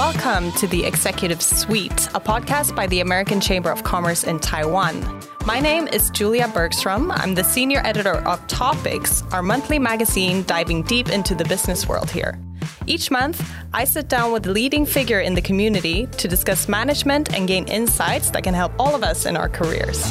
Welcome to the Executive Sweet, a podcast by the American Chamber of Commerce in Taiwan. My name is Julia Bergstrom. I'm the senior editor of Topics, our monthly magazine diving deep into the business world here. Each month, I sit down with a leading figure in the community to discuss management and gain insights that can help all of us in our careers.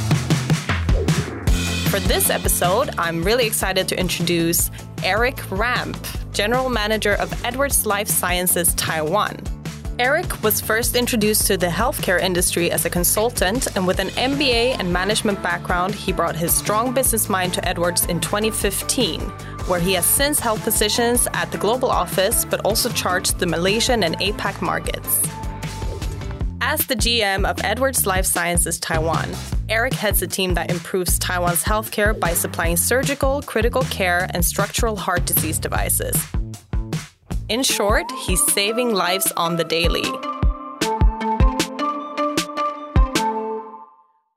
For this episode, I'm really excited to introduce Erik Ramp, General Manager of Edwards Lifesciences Taiwan. Erik was first introduced to the healthcare industry as a consultant, and with an MBA and management background, he brought his strong business mind to Edwards in 2015, where he has since held positions at the global office but also charged the Malaysian and APAC markets. As the GM of Edwards Lifesciences Taiwan, Erik heads a team that improves Taiwan's healthcare by supplying surgical, critical care, and structural heart disease devices. In short, he's saving lives on the daily.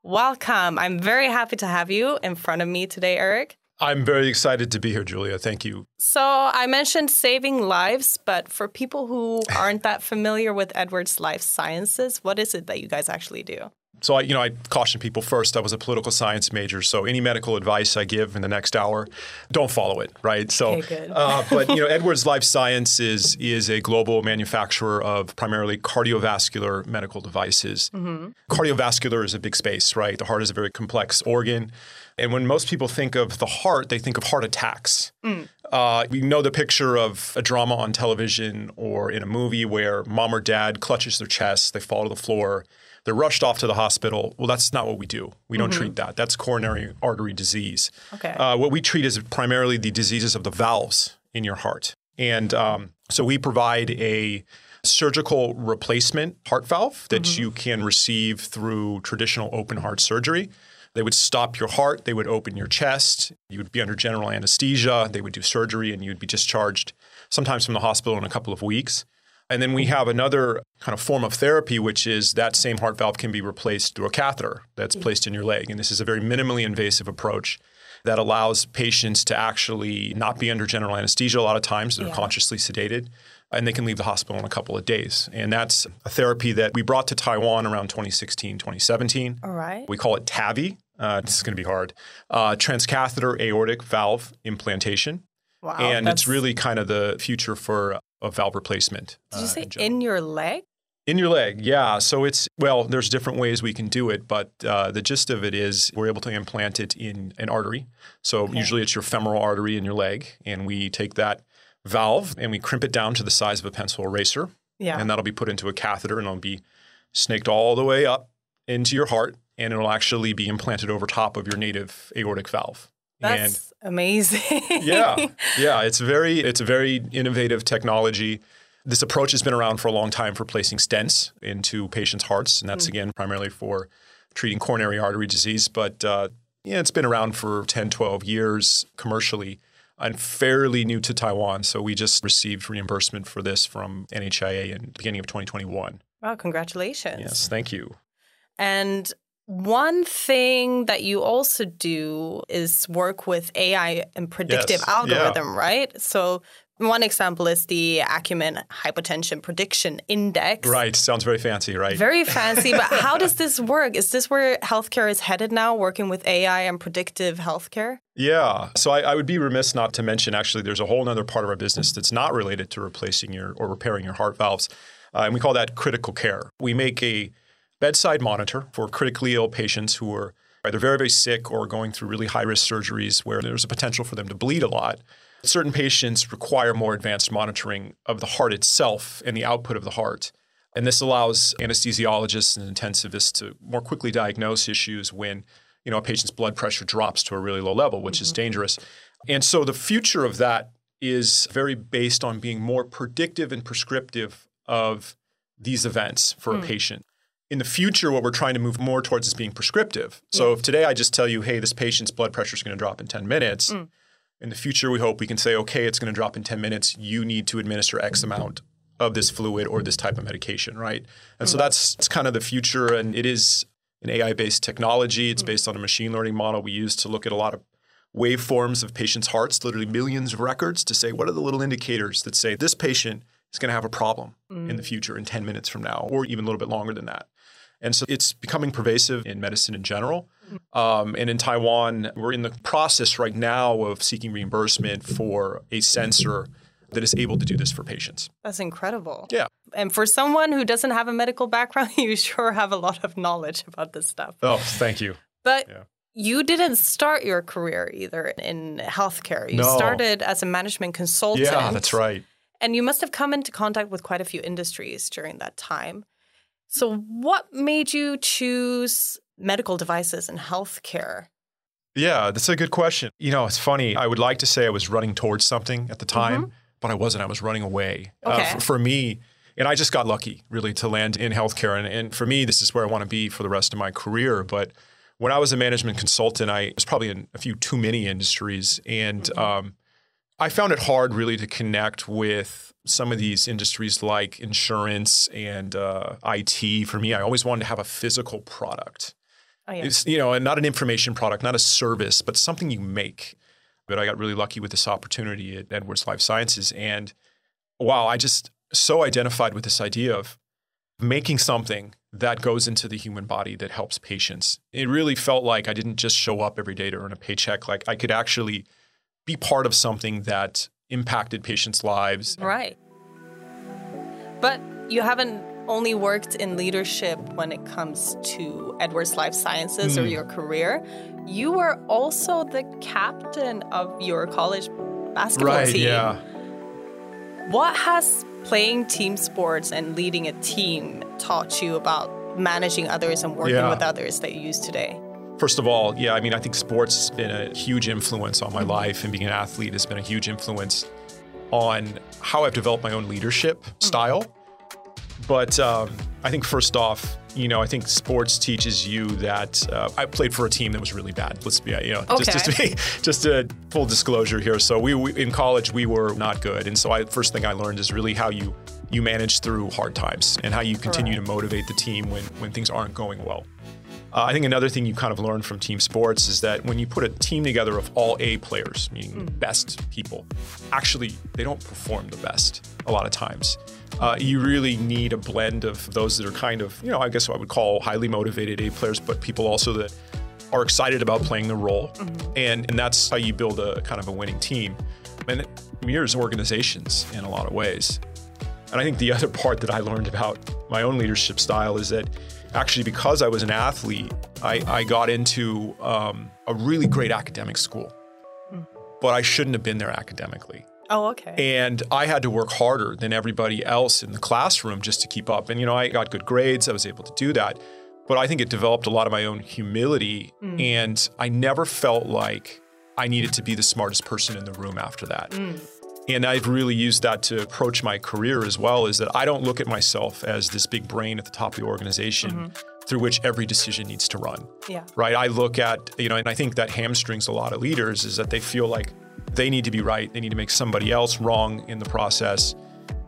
Welcome. I'm very happy to have you in front of me today, Erik. I'm very excited to be here, Julia. Thank you. So, I mentioned saving lives, but for people who aren't that familiar with Edwards Lifesciences, what is it that you guys actually do? So I, you know, I caution people first. I was a political science major, so any medical advice I give in the next hour, don't follow it, right? So, okay, uh, but you know, Edwards Lifesciences is a global manufacturer of primarily cardiovascular medical devices. Mm-hmm. Cardiovascular is a big space, right? The heart is a very complex organ. And when most people think of the heart, they think of heart attacks. Mm. Uh, we know the picture of a drama on television or in a movie where mom or dad clutches their chest, they fall to the floor, they're rushed off to the hospital. Well, that's not what we do. We don't mm-hmm. treat that. That's coronary artery disease. Okay. Uh, what we treat is primarily the diseases of the valves in your heart. And um, so we provide a surgical replacement heart valve that mm-hmm. you can receive through traditional open heart surgery. They would stop your heart, they would open your chest, you would be under general anesthesia, they would do surgery, and you'd be discharged sometimes from the hospital in a couple of weeks. And then we have another kind of form of therapy, which is that same heart valve can be replaced through a catheter that's placed in your leg. And this is a very minimally invasive approach that allows patients to actually not be under general anesthesia a lot of times. They're yeah. consciously sedated and they can leave the hospital in a couple of days. And that's a therapy that we brought to Taiwan around 2016, 2017. All right. We call it TAVI. Uh, this is going to be hard. Uh, transcatheter aortic valve implantation. Wow, and it's really kind of the future for a valve replacement. Did you uh, say in, in your leg? In your leg, yeah. So it's, well, there's different ways we can do it, but uh, the gist of it is we're able to implant it in an artery. So okay. usually it's your femoral artery in your leg, and we take that valve and we crimp it down to the size of a pencil eraser. Yeah. And that'll be put into a catheter and it'll be snaked all the way up into your heart, and it'll actually be implanted over top of your native aortic valve. That's and, amazing. yeah, yeah, it's very it's a very innovative technology. This approach has been around for a long time for placing stents into patients' hearts, and that's mm. again primarily for treating coronary artery disease. But uh, yeah, it's been around for 10, 12 years commercially and fairly new to Taiwan. So we just received reimbursement for this from NHIA in the beginning of 2021. Wow, congratulations. Yes, thank you. And one thing that you also do is work with AI and predictive yes. algorithm, yeah. right? So one example is the Acumen Hypotension Prediction Index. Right. Sounds very fancy, right? Very fancy. but how does this work? Is this where healthcare is headed now, working with AI and predictive healthcare? Yeah. So I, I would be remiss not to mention actually there's a whole other part of our business that's not related to replacing your or repairing your heart valves. Uh, and we call that critical care. We make a bedside monitor for critically ill patients who are either very, very sick or going through really high risk surgeries where there's a potential for them to bleed a lot. Certain patients require more advanced monitoring of the heart itself and the output of the heart. And this allows anesthesiologists and intensivists to more quickly diagnose issues when you know, a patient's blood pressure drops to a really low level, which mm-hmm. is dangerous. And so the future of that is very based on being more predictive and prescriptive of these events for mm. a hmm. patient in the future, what we're trying to move more towards is being prescriptive. So yeah. if today I just tell you, hey, this patient's blood pressure is going to drop in 10 minutes, mm. in the future, we hope we can say, okay, it's going to drop in 10 minutes. You need to administer X amount of this fluid or this type of medication, right? And mm. so that's, that's kind of the future. And it is an AI based technology. It's mm. based on a machine learning model we use to look at a lot of waveforms of patients' hearts, literally millions of records, to say what are the little indicators that say this patient is going to have a problem in the future in 10 minutes from now, or even a little bit longer than that. And so it's becoming pervasive in medicine in general. Um, and in Taiwan, we're in the process right now of seeking reimbursement for a sensor that is able to do this for patients. That's incredible. Yeah. And for someone who doesn't have a medical background, you sure have a lot of knowledge about this stuff. Oh, thank you. But Yeah. you didn't start your career either in healthcare. You No. started as a management consultant. Yeah, that's right. And you must have come into contact with quite a few industries during that time. So, what made you choose medical devices and healthcare? Yeah, that's a good question. You know, it's funny. I would like to say I was running towards something at the time, but I wasn't. I was running away. Uh, Mm-hmm. Okay. for, for me, and I just got lucky really to land in healthcare. And, and for me, this is where I want to be for the rest of my career. But when I was a management consultant, I was probably in a few too many industries. And Mm-hmm. um, I found it hard really to connect with some of these industries like insurance and uh, IT. For me, I always wanted to have a physical product. Oh, yeah. It's, you know, and not an information product, not a service, but something you make. But I got really lucky with this opportunity at Edwards Lifesciences. And wow, I just so identified with this idea of making something that goes into the human body that helps patients. It really felt like I didn't just show up every day to earn a paycheck. Like I could actually be part of something that impacted patients' lives. Right. But you haven't only worked in leadership when it comes to Edwards Lifesciences Hmm. or your career. You were also the captain of your college basketball Right, team. yeah. What has playing team sports and leading a team taught you about managing others and working Yeah. with others that you use today? First of all, yeah, I mean, I think sports has been a huge influence on my life, and being an athlete has been a huge influence on how I've developed my own leadership style. But um, I think first off, you know, I think sports teaches you that uh, I played for a team that was really bad. Let's be, you know, just, just to be, just a full disclosure here. So we, we in college we were not good, and so I first thing I learned is really how you you manage through hard times and how you continue to motivate the team when when things aren't going well. Uh, I think another thing you kind of learn from team sports is that when you put a team together of all A players, meaning the best people, actually they don't perform the best a lot of times. Uh, you really need a blend of those that are kind of, you know, I guess what I would call highly motivated A players, but people also that are excited about playing the role. And, and that's how you build a kind of a winning team. And it mirrors organizations in a lot of ways. And I think the other part that I learned about my own leadership style is that actually, because I was an athlete, I, I got into um, a really great academic school, hmm. but I shouldn't have been there academically. Oh, okay. And I had to work harder than everybody else in the classroom just to keep up. And, you know, I got good grades, I was able to do that. But I think it developed a lot of my own humility. Hmm. And I never felt like I needed to be the smartest person in the room after that. Hmm. And I've really used that to approach my career as well is that I don't look at myself as this big brain at the top of the organization mm-hmm. through which every decision needs to run yeah. right? I look at, you know, and I think that hamstrings a lot of leaders is that they feel like they need to be right. They need to make somebody else wrong in the process.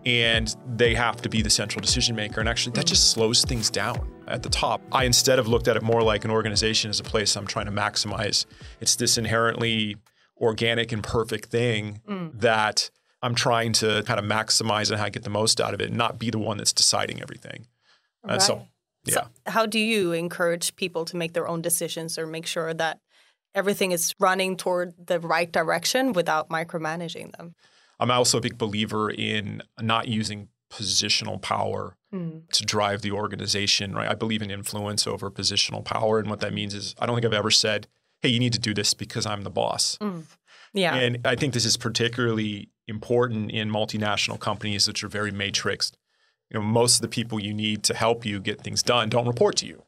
And they have to be the central decision maker. And actually, that mm-hmm. just slows things down at the top. I instead have looked at it more like an organization as a place I'm trying to maximize. It's this inherently organic and perfect thing mm. that I'm trying to kind of maximize and how I get the most out of it, and not be the one that's deciding everything. Uh, and so, yeah. So how do you encourage people to make their own decisions or make sure that everything is running toward the right direction without micromanaging them? I'm also a big believer in not using positional power hmm. to drive the organization, right? I believe in influence over positional power. And what that means is I don't think I've ever said, hey, you need to do this because I'm the boss. Yeah. And I think this is particularly important in multinational companies which are very matrixed. You know, most of the people you need to help you get things done don't report to you.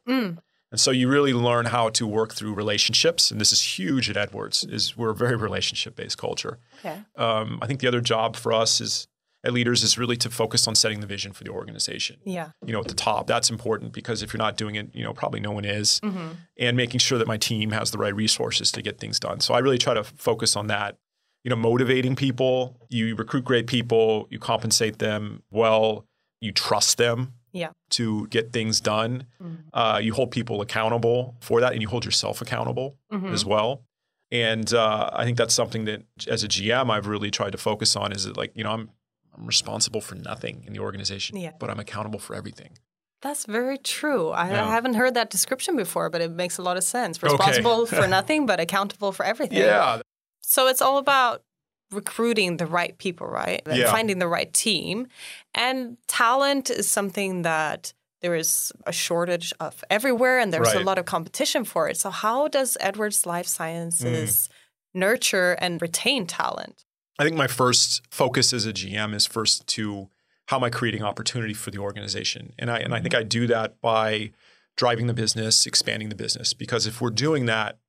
And so you really learn how to work through relationships. And this is huge at Edwards, is we're a very relationship-based culture. okay. Um, I think the other job for us is at leaders is really to focus on setting the vision for the organization. Yeah. You know, at the top, that's important because if you're not doing it, you know, probably no one is. Mm-hmm. And making sure that my team has the right resources to get things done. So I really try to focus on that. You know, motivating people. You recruit great people. You compensate them well. You trust them Yeah. to get things done. Uh, you hold people accountable for that, and you hold yourself accountable as well. And uh, I think that's something that, as a GM, I've really tried to focus on. Is that like you know I'm I'm responsible for nothing in the organization, Yeah. but I'm accountable for everything. That's very true. I, Yeah. I haven't heard that description before, but it makes a lot of sense. Okay. Responsible for nothing, but accountable for everything. Yeah. So it's all about recruiting the right people, right? And Yeah. Finding the right team. And talent is something that there is a shortage of everywhere and there's a lot of competition for it. So how does Edwards Lifesciences hmm. nurture and retain talent? I think my first focus as a GM is first to how am I creating opportunity for the organization, and I and I think I do that by driving the business, expanding the business. Because if we're doing that,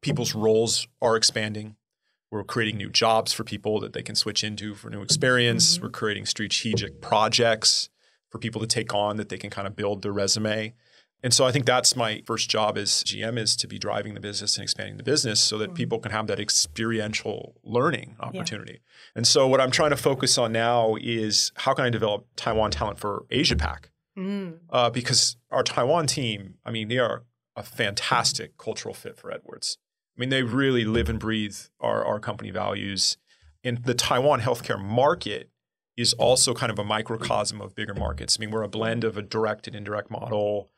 people's roles are expanding. We're creating new jobs for people that they can switch into for new experience. Mm-hmm. We're creating strategic projects for people to take on that they can kind of build their resume. And so I think that's my first job as GM is to be driving the business and expanding the business so that people can have that experiential learning opportunity. And so what I'm trying to focus on now is how can I develop Taiwan talent for Asia Pac? Uh, because our Taiwan team, I mean, they are a fantastic cultural fit for Edwards. I mean, they really live and breathe our, our company values. And the Taiwan healthcare market is also kind of a microcosm of bigger markets. I mean, we're a blend of a direct and indirect model.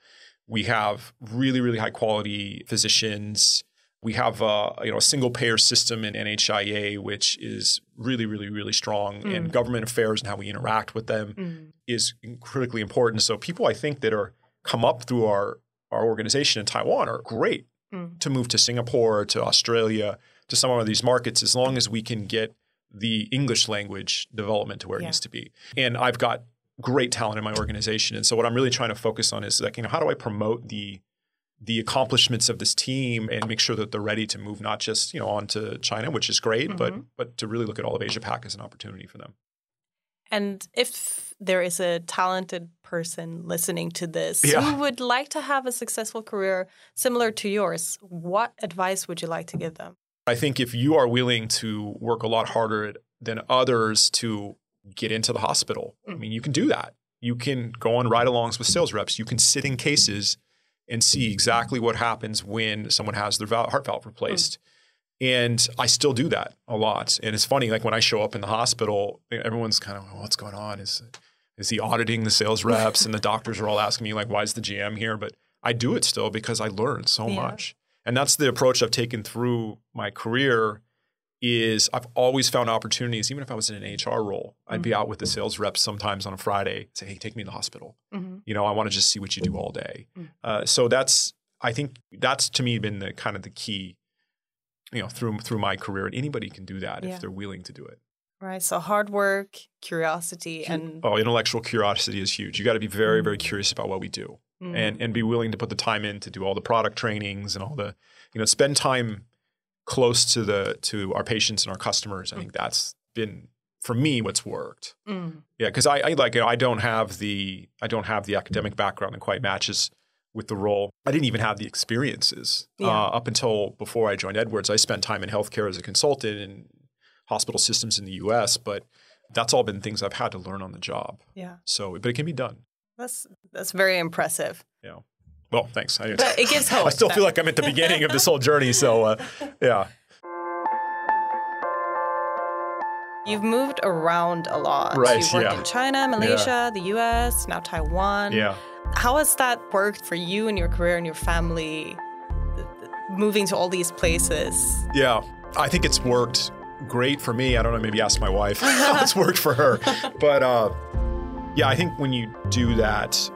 We have really, really high quality physicians. We have a, you know, a single payer system in NHIA, which is really, really, really strong. Mm. And government affairs and how we interact with them mm. is critically important. So people I think that are come up through our, our organization in Taiwan are great mm. to move to Singapore, to Australia, to some of these markets, as long as we can get the English language development to where it needs to be. And I've got great talent in my organization. And so what I'm really trying to focus on is like, you know, how do I promote the the accomplishments of this team and make sure that they're ready to move not just, you know, on to China, which is great, but mm-hmm. but to really look at all of Asia Pac as an opportunity for them. And if there is a talented person listening to this Yeah. who would like to have a successful career similar to yours, what advice would you like to give them? I think if you are willing to work a lot harder than others to get into the hospital, I mean, you can do mm-hmm. that. You can go on ride alongs with sales reps. You can sit in cases and see exactly what happens when someone has their heart valve replaced. And I still do that a lot. And it's funny, like when I show up in the hospital, everyone's kind of, what's going on? Is is he auditing the sales reps? and the doctors are all asking me, like, why is the GM here? But I do it still because I learned so Yeah. much. And that's the approach I've taken through my career is I've always found opportunities, even if I was in an HR role, I'd be out with the sales reps sometimes on a Friday, say, hey, take me to the hospital. You know, I want to just see what you do all day. Uh, so that's, I think that's to me been the kind of the key, you know, through through my career. And anybody can do that Yeah. if they're willing to do it. Right. So hard work, curiosity, and Oh, intellectual curiosity is huge. You got to be very, very curious about what we do. Mm. and and be willing to put the time in to do all the product trainings and all the you know spend time close to the to our patients and our customers. I think that's been for me what's worked. Mm. Yeah, because I, I like you know, I don't have the I don't have the academic background that quite matches with the role. I didn't even have the experiences Yeah. uh, up until before I joined Edwards. I spent time in healthcare as a consultant in hospital systems in the U.S., but that's all been things I've had to learn on the job. yeah, So, but it can be done. that's that's very impressive. Yeah. Well, thanks. I, But it gives hope. I still feel like I'm at the beginning of this whole journey. So, uh, yeah. You've moved around a lot. Right, You've worked yeah. in China, Malaysia, the US, now Taiwan. Yeah. How has that worked for you and your career and your family, moving to all these places? Yeah. I think it's worked great for me. I don't know, maybe ask my wife how it's worked for her. But uh, yeah, I think when you do that,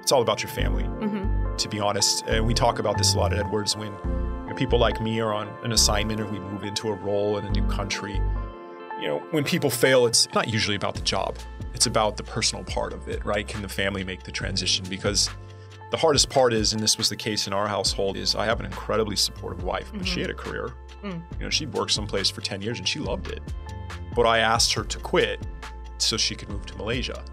it's all about your family, to be honest. And we talk about this a lot at Edwards when you know, people like me are on an assignment or we move into a role in a new country. You know, when people fail, it's not usually about the job. It's about the personal part of it, right? Can the family make the transition? Because the hardest part is, and this was the case in our household, is I have an incredibly supportive wife, but she mm-hmm. had a career. Mm. You know, she'd worked someplace for 10 years and she loved it. But I asked her to quit so she could move to Malaysia.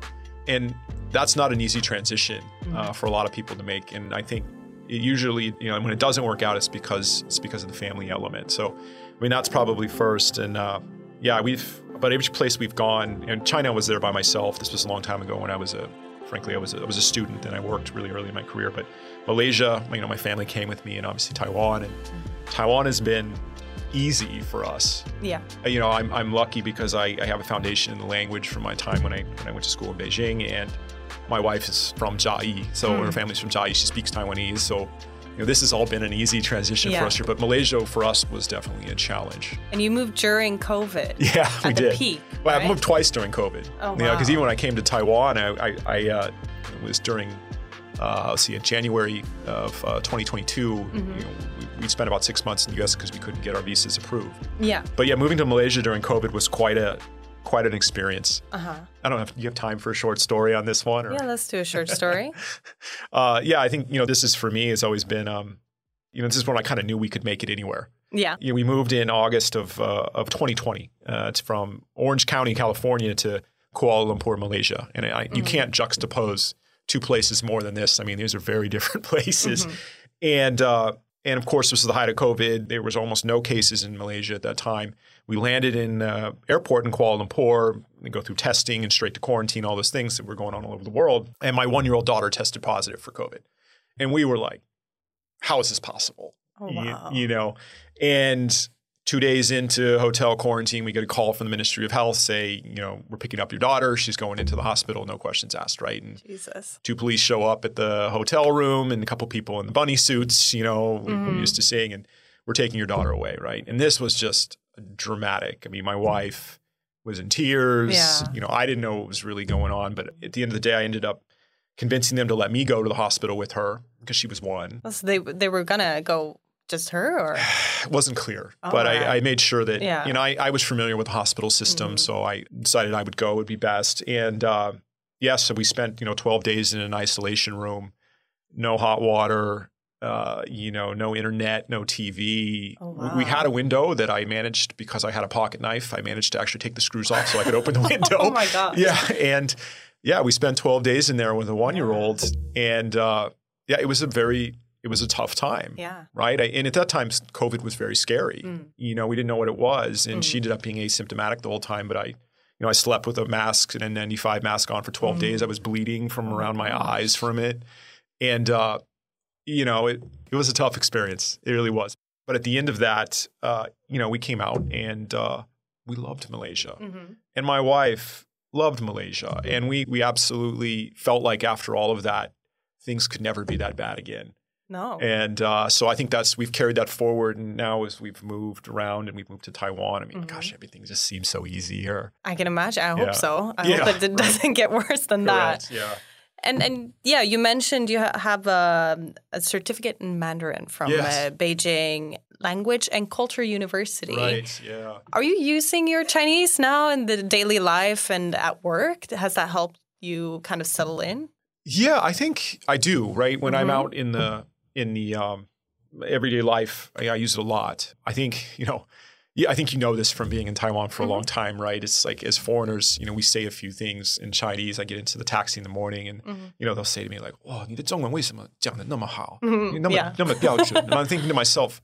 And that's not an easy transition uh, for a lot of people to make. And I think it usually, you know, when it doesn't work out, it's because it's because of the family element. So, I mean, that's probably first. And uh, yeah, we've, but every place we've gone, and China was there by myself. This was a long time ago when I was a, frankly, I was a, I was a student and I worked really early in my career. But Malaysia, you know, my family came with me, and obviously Taiwan. And Taiwan has been easy for us. Yeah. Uh, You know, I'm, I'm lucky because I, I have a foundation in the language from my time when I when I went to school in Beijing, and my wife is from Chiayi, so Hmm. her family's from Chiayi. She speaks Taiwanese, so you know this has all been an easy transition Yeah. for us here. But Malaysia for us was definitely a challenge. And you moved during COVID. Yeah, we At the did. peak, well, right? I moved twice during COVID. Oh, because wow. even when I came to Taiwan, I, I, I uh, it was during, uh, let's see, in January of uh, 2022. Mm-hmm. You know, we, we spent about six months in the U.S. because we couldn't get our visas approved. Yeah. But yeah, moving to Malaysia during COVID was quite a quite an experience. Uh huh. I don't know if you have time for a short story on this one. Or, Yeah, let's do a short story. uh, yeah, I think you know this is for me It's always been, um, you know, this is when I kind of knew we could make it anywhere. yeah. You know, we moved in August of uh, of 2020. Uh, it's from Orange County, California, to Kuala Lumpur, Malaysia, and I, you can't juxtapose two places more than this. I mean, these are very different places, and uh, and of course, this was the height of COVID. There was almost no cases in Malaysia at that time. We landed in uh, airport in Kuala Lumpur. and go through testing and straight to quarantine, all those things that were going on all over the world. And my one year old daughter tested positive for COVID, and we were like, "How is this possible?" Oh, You- you, know and two days into hotel quarantine we get a call from the ministry of health say you know we're picking up your daughter. She's going into the hospital. No questions asked right? And Jesus. two police show up at the hotel room and a couple people in the bunny suits you know we- we're mm-hmm. used to seeing and we're taking your daughter away right? And this was just dramatic. I mean my wife was in tears. Yeah. you know i didn't know what was really going on but at the end of the day i ended up convincing them to let me go to the hospital with her because she was one. So they they were gonna go just her or it wasn't clear, Oh, but. I, I made sure that Yeah. Mm-hmm. you know I, I was familiar with the hospital system, so I decided I would go would be best. And uh, yes, so we spent you know 12 days in an isolation room, no hot water, uh, you know, no internet, no TV. Oh, We- We had a window that I managed because I had a pocket knife. I managed to actually take the screws off so I could open the window. Oh my god Yeah, and yeah, we spent 12 days in there with a one year old, and uh, yeah, it was a very it was a tough time yeah. right? I, and at that time, COVID was very scary. Mm. You know, we didn't know what it was, and she ended up being asymptomatic the whole time. But I, you know, I slept with a mask and an N95 mask on for 12 Mm. days. I was bleeding Oh from around my eyes from it, and uh, you know, it it was a tough experience. It really was. But at the end of that, uh, you know, we came out and uh, we loved Malaysia, hmm and my wife loved Malaysia, and we we absolutely felt like after all of that, things could never be that bad again. No. And uh, so I think that's we've carried that forward, and now as we've moved around and we've moved to Taiwan, I mean, Mhm. gosh, everything just seems so easy here. I can imagine. I Yeah. hope so. I Yeah, hope that it doesn't get worse than that. Yeah. And and yeah, you mentioned you have a, a certificate in Mandarin from Yes. uh, Beijing Language and Culture University. Right. Yeah. Are you using your Chinese now in the daily life and at work? Has that helped you kind of settle in? Yeah, I think I do. Right when I'm Mhm. out in the in the um, everyday life, I, I use it a lot. I think you know. Yeah, I think you know this from being in Taiwan for a long time, right? It's like as foreigners, you know, we say a few things in Chinese. I get into the taxi in the morning, and you know, they'll say to me like, "Oh, 你的中文为什么讲的那么好？你那么 Yeah. 那么标准?" And I'm thinking to myself,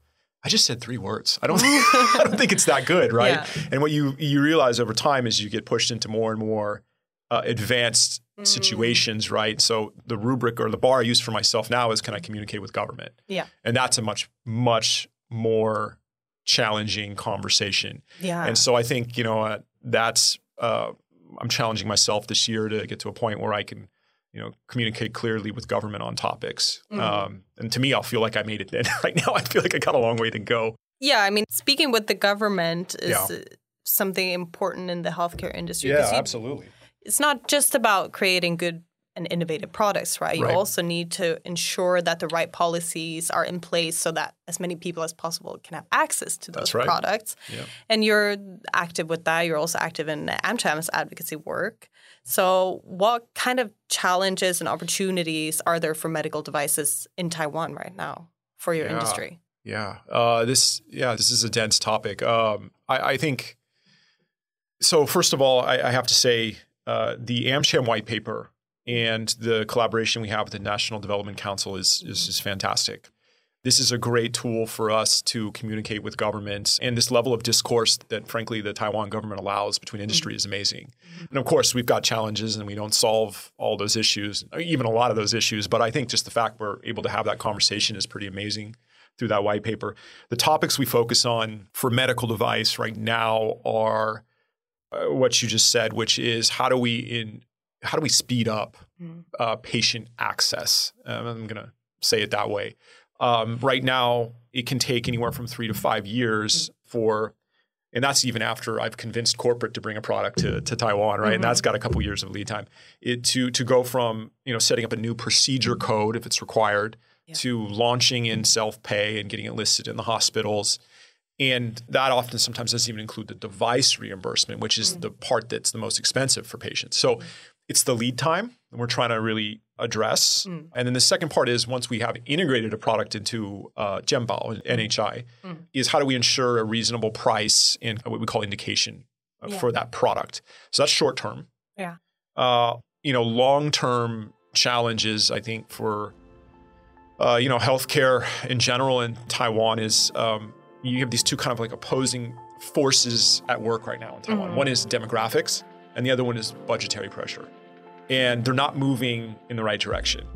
I just said three words. I don't, I don't think it's that good, right? Yeah. And what you you realize over time is you get pushed into more and more uh, advanced Mm. situations, right? So the rubric or the bar I use for myself now is, can I communicate with government? Yeah. And that's a much much more challenging conversation. Yeah. And so I think you know uh, that's uh, I'm challenging myself this year to get to a point where I can you know communicate clearly with government on topics. Mhm. Um, and to me, I'll feel like I made it. Then right now, I feel like I got a long way to go. yeah, I mean, speaking with the government is Yeah. something important in the healthcare industry. 'cause you- absolutely. It's not just about creating good and innovative products, right? You Right. also need to ensure that the right policies are in place so that as many people as possible can have access to those right. products. Yeah. And you're active with that. You're also active in AmCham's advocacy work. So, what kind of challenges and opportunities are there for medical devices in Taiwan right now for your Yeah. industry? Yeah. Uh, this yeah, this is a dense topic. Um, I, I think so. First of all, I, I have to say uh, the AmCham white paper and the collaboration we have with the National Development Council is, is is fantastic. This is a great tool for us to communicate with government, and this level of discourse that, frankly, the Taiwan government allows between industry is amazing. And of course, we've got challenges, and we don't solve all those issues, even a lot of those issues. But I think just the fact we're able to have that conversation is pretty amazing through that white paper. The topics we focus on for medical device right now are uh, what you just said, which is how do we in how do we speed up mm. uh, patient access? Um, I'm going to say it that way. Um, right now, it can take anywhere from three to five years for, and that's even after I've convinced corporate to bring a product to, to Taiwan, right? Mm-hmm. And that's got a couple years of lead time. It, to to go from you know setting up a new procedure code if it's required yeah. to launching in self pay and getting it listed in the hospitals. And that often sometimes doesn't even include the device reimbursement, which is mm-hmm. the part that's the most expensive for patients. So mm-hmm. it's the lead time we're trying to really address. Mm. And then the second part is once we have integrated a product into uh, Jianbao, NHI, mm. is how do we ensure a reasonable price and what we call indication yeah. for that product. So that's short term. Yeah. Uh, you know, long term challenges, I think, for uh, you know healthcare in general in Taiwan is um, you have these two kind of like opposing forces at work right now in Taiwan. Mm-hmm. One is demographics, and the other one is budgetary pressure and they're not moving in the right direction,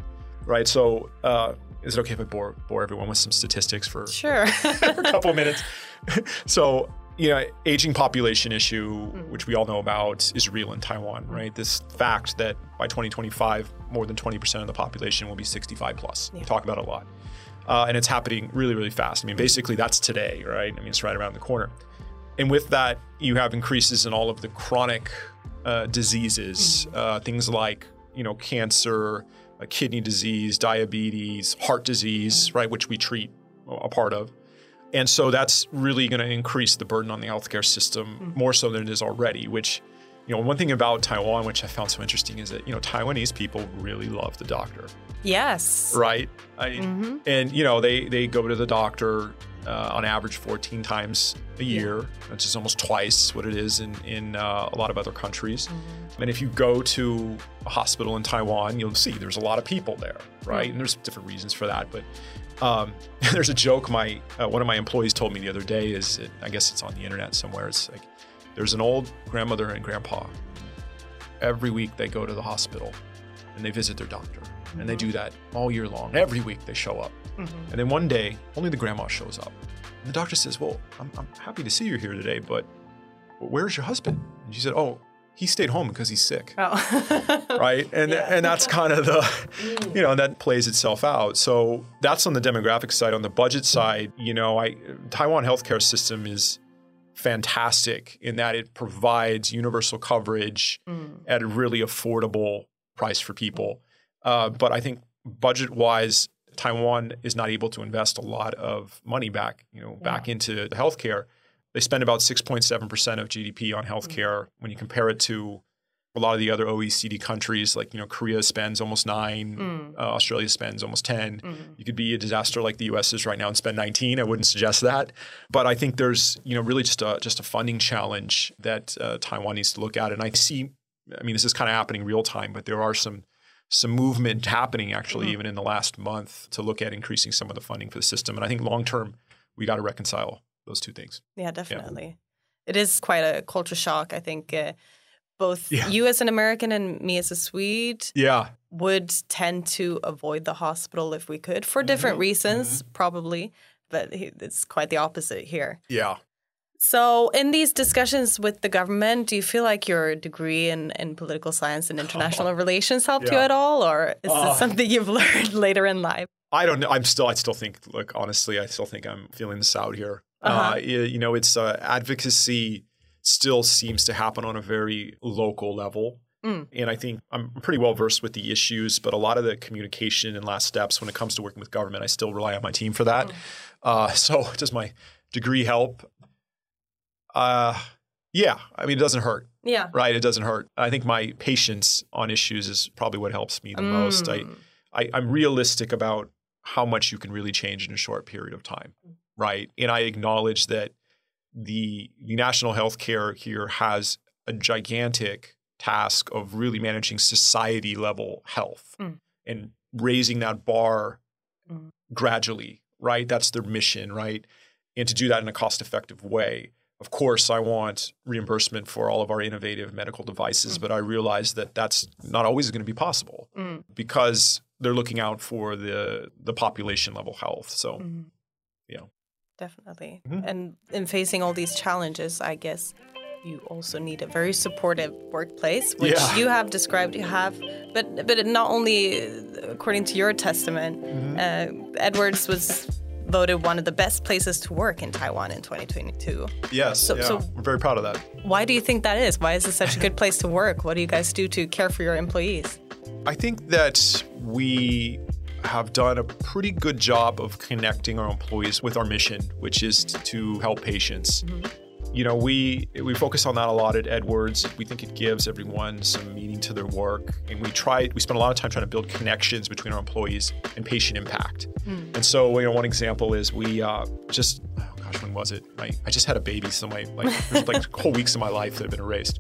right? So, uh, is it okay if I bore bore everyone with some statistics for sure for a couple of minutes? so, you know, aging population issue, mm. which we all know about, is real in Taiwan, right? This fact that by 2025, more than 20% of the population will be 65 plus. Yeah. We talk about it a lot. Uh, and it's happening really, really fast. I mean, basically, that's today, right? I mean, it's right around the corner. And with that, you have increases in all of the chronic uh, diseases, mm-hmm. uh, things like you know cancer, uh, kidney disease, diabetes, heart disease, right, which we treat a part of. And so that's really going to increase the burden on the healthcare system mm-hmm. more so than it is already, which you know, one thing about Taiwan, which I found so interesting, is that you know Taiwanese people really love the doctor. Yes. Right. I, mm-hmm. And you know they they go to the doctor uh, on average 14 times a year, yeah. which is almost twice what it is in, in uh, a lot of other countries. Mm-hmm. And if you go to a hospital in Taiwan, you'll see there's a lot of people there, right? Mm-hmm. And there's different reasons for that. But um, there's a joke my uh, one of my employees told me the other day is it, I guess it's on the internet somewhere. It's like there's an old grandmother and grandpa. Every week they go to the hospital and they visit their doctor. Mm-hmm. And they mm-hmm. do that all year long. Every week they show up. Mm-hmm. And then one day, only the grandma shows up. And the doctor says, Well, I'm, I'm happy to see you here today, but where's your husband? And she said, Oh, he stayed home because he's sick. Oh. right? And yeah. and that's kind of the you know, and that plays itself out. So that's on the demographic side. On the budget side, you know, I Taiwan healthcare system is fantastic in that it provides universal coverage mm. at a really affordable price for people. Uh, but I think budget wise, Taiwan is not able to invest a lot of money back, you know, back yeah. into the healthcare. They spend about 6.7% of GDP on healthcare. Mm-hmm. When you compare it to a lot of the other OECD countries, like you know, Korea spends almost nine, mm. uh, Australia spends almost 10 mm. You could be a disaster like the U.S. is right now and spend 19. I wouldn't suggest that, but I think there's you know really just a just a funding challenge that uh, Taiwan needs to look at. And I see, I mean, this is kind of happening real time, but there are some some movement happening actually mm-hmm. even in the last month to look at increasing some of the funding for the system. And I think long term, we got to reconcile those two things. Yeah, definitely. Yeah. It is quite a culture shock. I think uh, both yeah. you as an American and me as a Swede yeah. would tend to avoid the hospital if we could for different mm-hmm. reasons, mm-hmm. probably. But it's quite the opposite here. Yeah. So, in these discussions with the government, do you feel like your degree in, in political science and international relations helped yeah. you at all, or is uh, this something you've learned later in life? I don't know. I'm still. I still think. Look, honestly, I still think I'm feeling this out here. Uh-huh. Uh, you know, it's uh, advocacy still seems to happen on a very local level. Mm. And I think I'm pretty well versed with the issues, but a lot of the communication and last steps when it comes to working with government, I still rely on my team for that. Mm. Uh, so does my degree help? Uh, yeah, I mean, it doesn't hurt. Yeah. Right? It doesn't hurt. I think my patience on issues is probably what helps me the mm. most. I, I, I'm realistic about how much you can really change in a short period of time. Right. And I acknowledge that the, the national health care here has a gigantic task of really managing society level health mm. and raising that bar mm. gradually, right? That's their mission, right? And to do that in a cost effective way. Of course, I want reimbursement for all of our innovative medical devices, mm. but I realize that that's not always going to be possible mm. because they're looking out for the the population level health. So, mm. you know. Definitely. Mhm. And in facing all these challenges, I guess you also need a very supportive workplace, which Yeah. you have described you have. But but not only according to your testament, Mm-hmm. uh, Edwards was voted one of the best places to work in Taiwan in 2022. Yes, So- yeah, so- we're very proud of that. Why do you think that is? Why is it such a good place to work? What do you guys do to care for your employees? I think that we have done a pretty good job of connecting our employees with our mission, which is to help patients. You know, we we focus on that a lot at Edwards. We think it gives everyone some meaning to their work, and we try. We spend a lot of time trying to build connections between our employees and patient impact. And so, you know, one example is we uh, just gosh, when was it? I, I just had a baby, so my like there's like whole weeks of my life that have been erased.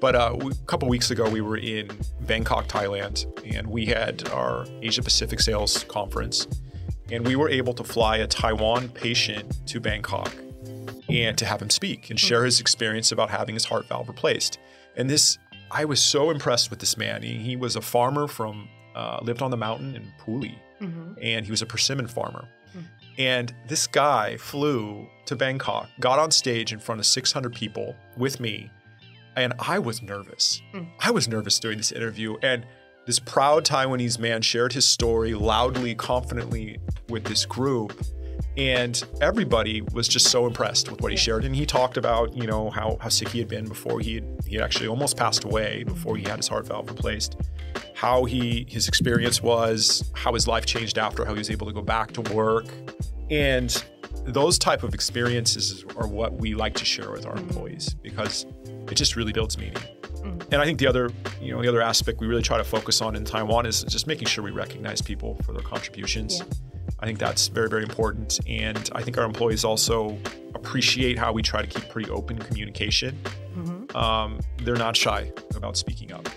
But uh, we, a couple weeks ago, we were in Bangkok, Thailand, and we had our Asia Pacific Sales Conference, and we were able to fly a Taiwan patient to Bangkok and to have him speak and share his experience about having his heart valve replaced. And this, I was so impressed with this man. He, he was a farmer from, uh, lived on the mountain in Puli, and he was a persimmon farmer. And this guy flew to Bangkok, got on stage in front of 600 people with me, and I was nervous. Hmm. I was nervous during this interview. And this proud Taiwanese man shared his story loudly, confidently with this group. And everybody was just so impressed with what he shared. And he talked about, you know, how, how sick he had been before he had, he had actually almost passed away before he had his heart valve replaced. How he his experience was, how his life changed after, how he was able to go back to work. And those type of experiences are what we like to share with our mm-hmm. employees because it just really builds meaning. Mm. And I think the other, you know, the other aspect we really try to focus on in Taiwan is just making sure we recognize people for their contributions. Yeah. I think that's very, very important. And I think our employees also appreciate how we try to keep pretty open communication. Um, they're not shy about speaking up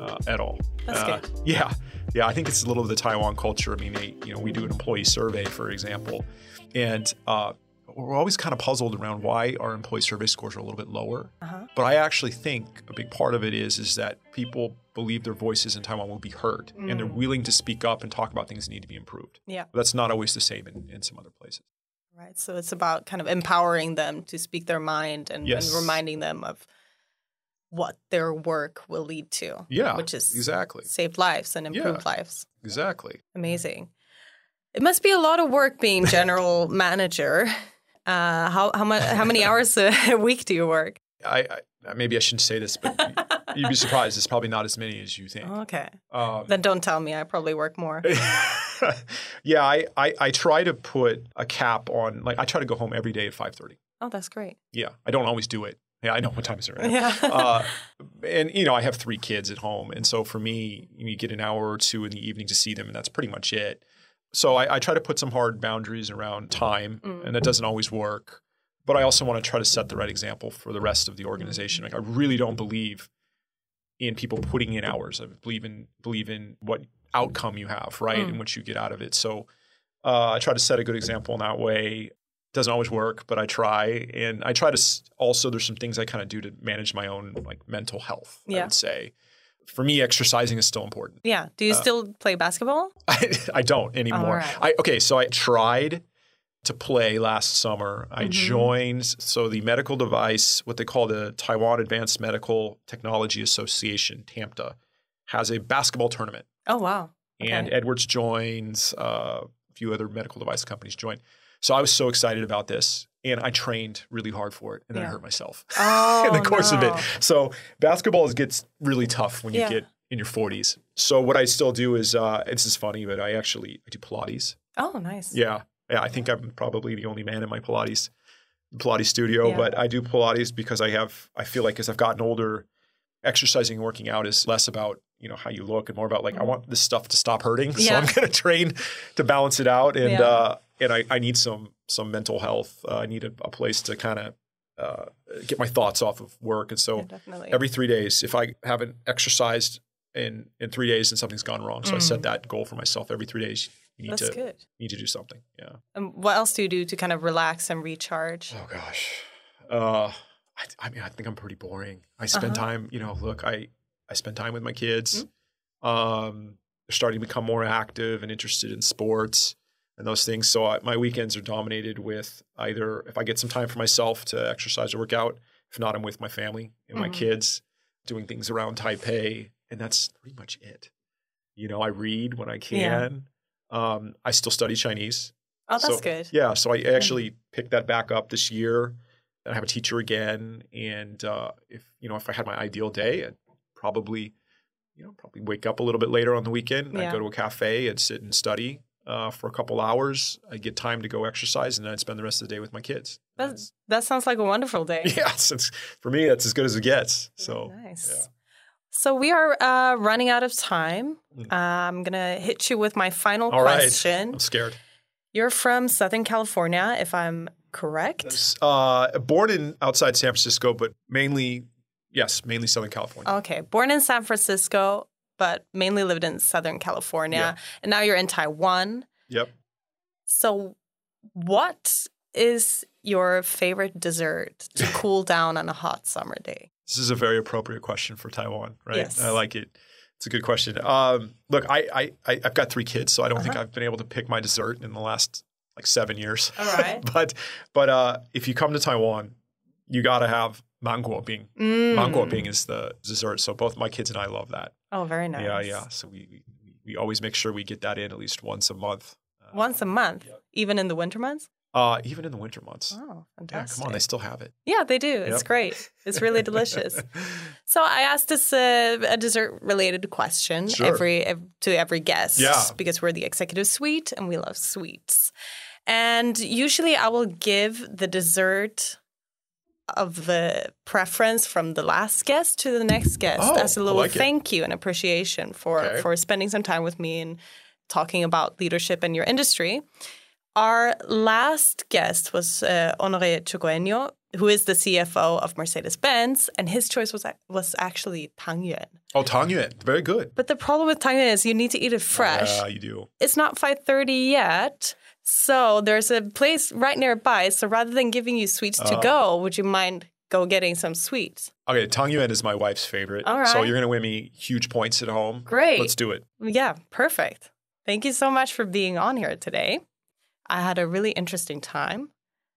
uh, at all. That's Uh, good. Yeah, yeah. I think it's a little of the Taiwan culture. I mean, they, you know, we do an employee survey, for example, and uh, we're always kind of puzzled around why our employee survey scores are a little bit lower. Uh-huh. But I actually think a big part of it is is that people believe their voices in Taiwan will be heard, and they're willing to speak up and talk about things that need to be improved. Yeah. That's not always the same in, in some other places. Right. So it's about kind of empowering them to speak their mind and, Yes. and reminding them of what their work will lead to. Yeah, Which is exactly, save lives and Yeah. improve lives. exactly. Amazing. It must be a lot of work being general manager. Uh, how how much how many hours a week do you work? I, I maybe I shouldn't say this, but you'd be surprised. It's probably not as many as you think. Okay, Um, then don't tell me. I probably work more. yeah, I, I I try to put a cap on. Like I try to go home every day at five thirty. Oh, that's great. Yeah, I don't always do it. Yeah, I know what time is it right now. Yeah. uh, and you know, I have three kids at home, and so for me, you get an hour or two in the evening to see them, and that's pretty much it. So I, I try to put some hard boundaries around time, Mm. and that doesn't always work. But I also want to try to set the right example for the rest of the organization. Like I really don't believe in people putting in hours. I believe in believe in what outcome you have, right, Mm. and what you get out of it. So uh, I try to set a good example in that way doesn't always work, but I try. And I try to s- also, there's some things I kind of do to manage my own like mental health, I Yeah. would say. For me, exercising is still important. yeah. Do you Uh, still play basketball? I, I don't anymore. right. I, okay, so I tried to play last summer. I Mhm. joined, so the medical device, what they call the Taiwan Advanced Medical Technology Association, TAMTA, has a basketball tournament. Oh wow. and Okay. Edwards joins, uh, a few other medical device companies join. So I was so excited about this, and I trained really hard for it, and then I hurt myself Oh, in the course of it. So basketball is- gets really tough when you Yeah. get in your 40s. So what I still do is, uh, this is funny, but I actually I do Pilates. Oh, nice. Yeah, yeah. I think I'm probably the only man in my Pilates Pilates studio, Yeah. but I do Pilates because I have. I feel like as I've gotten older, exercising and working out is less about you know how you look and more about like I want this stuff to stop hurting, so Mm-hmm. I'm going to train to balance it out, and Yeah. uh, and I, I need some some mental health. Uh, I need a, a place to kind of uh, get my thoughts off of work, and so Yeah, every three days, if I haven't exercised in in three days, and something's gone wrong. So I set that goal for myself. Every three days, you need. That's to good. need to do something. Yeah. And what else do you do to kind of relax and recharge? Oh gosh. Uh, I, I mean, I think I'm pretty boring. I spend Uh-huh. time, you know, look, I, I spend time with my kids. Um, they're starting to become more active and interested in sports. and those things. So I, my weekends are dominated with either if I get some time for myself to exercise or work out. If not, I'm with my family and my Mhm. kids, doing things around Taipei, and that's pretty much it. You know, I read when I can. Um, I still study Chinese. Oh, that's So- good. Yeah, so I actually picked that back up this year. and I have a teacher again, and uh, if you know, if I had my ideal day, I'd probably, you know, probably wake up a little bit later on the weekend. Yeah. I'd go to a cafe and sit and study uh, for a couple hours. I get time to go exercise, and then I'd spend the rest of the day with my kids. That, that sounds like a wonderful day. yeah, for me, that's as good as it gets. So nice. yeah. So we are uh, running out of time. Mm. Uh, I'm gonna hit you with my final all right, question. I'm scared. You're from Southern California, if I'm correct. Uh, born in outside San Francisco, but mainly, yes, mainly Southern California. Okay, born in San Francisco, but mainly lived in Southern California, Yeah. and now you're in Taiwan. Yep. So, what is your favorite dessert to cool down on a hot summer day? This is a very appropriate question for Taiwan, right? Yes. I like it. It's a good question. Um, look, I, I, I've got three kids, so I don't think Uh-huh. I've been able to pick my dessert in the last like seven years. All right. but but uh, if you come to Taiwan, you got to have mango bing. Mm. Mango bing is the dessert. So both my kids and I love that. Oh, very nice. Yeah, yeah. So we, we we always make sure we get that in at least once a month. Uh, Once a month, even in the winter months. Uh, even in the winter months. Oh, yeah, come on, they still have it. Yeah, they do. It's Yep. great. It's really delicious. So I asked this uh, a dessert related question Sure. every ev- to every guest Yeah. because we're the Executive Sweet and we love sweets. And usually I will give the dessert of the preference from the last guest to the next guest Oh, as a little like it. thank you and appreciation for Okay. for spending some time with me and talking about leadership in your industry. Our last guest was uh, Honoré Chugueño, who is the CFO of Mercedes Benz, and his choice was was actually Tang Yuan. oh, Tang Yuan, very good. But the problem with Tang Yuan is you need to eat it fresh. Yeah, you do. It's not 5:30 yet. So there's a place right nearby. So rather than giving you sweets to Oh. go, would you mind go getting some sweets? Okay, Tang Yuan is my wife's favorite. All right. So you're going to win me huge points at home. Great. Let's do it. Yeah, perfect. Thank you so much for being on here today. I had a really interesting time.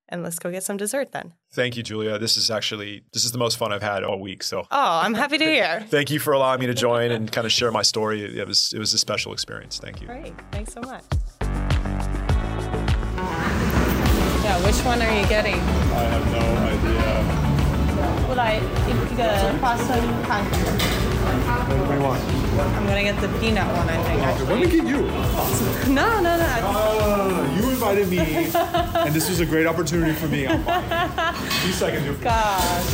And let's go get some dessert then. Thank you, Julia. This is actually this is the most fun I've had all week. So Oh, I'm happy to hear. Thank you for allowing me to join and kind of share my story. It was it was a special experience. Thank you. Great. Thanks so much. Yeah, which one are you getting? I have no idea. Would I the what do you want? I'm gonna get the peanut one, I think. Let me Actually. get you. No, no, no. Uh, you invited me, and this was a great opportunity for me. I'm fine. Two seconds. you're- Gosh,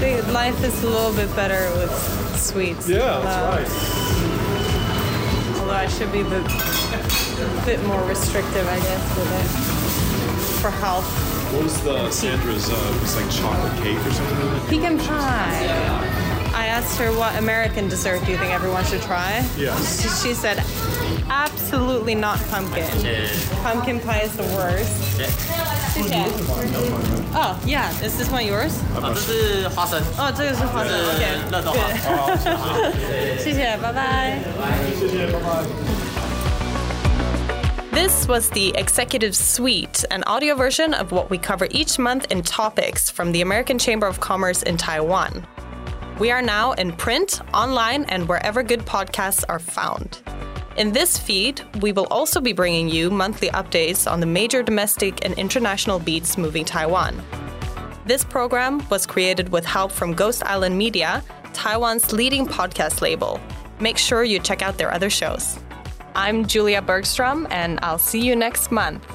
the life is a little bit better with sweets. Yeah, although, that's right. Although I should be a bit, more restrictive, I guess, with it for health. What was the Sandra's? Uh, it was like chocolate cake or something. Pecan pie. I asked her what American dessert do you think everyone should try? Yes. She said, absolutely not pumpkin. Pumpkin pie is the worst. Oh, yeah. Is this one yours? 啊，这是花生，Oh, oh, This was the Executive Sweet, an audio version of what we cover each month in topics from the American Chamber of Commerce in Taiwan. We are now in print, online, and wherever good podcasts are found. In this feed, we will also be bringing you monthly updates on the major domestic and international beats moving Taiwan. This program was created with help from Ghost Island Media, Taiwan's leading podcast label. Make sure you check out their other shows. I'm Julia Bergstrom, and I'll see you next month.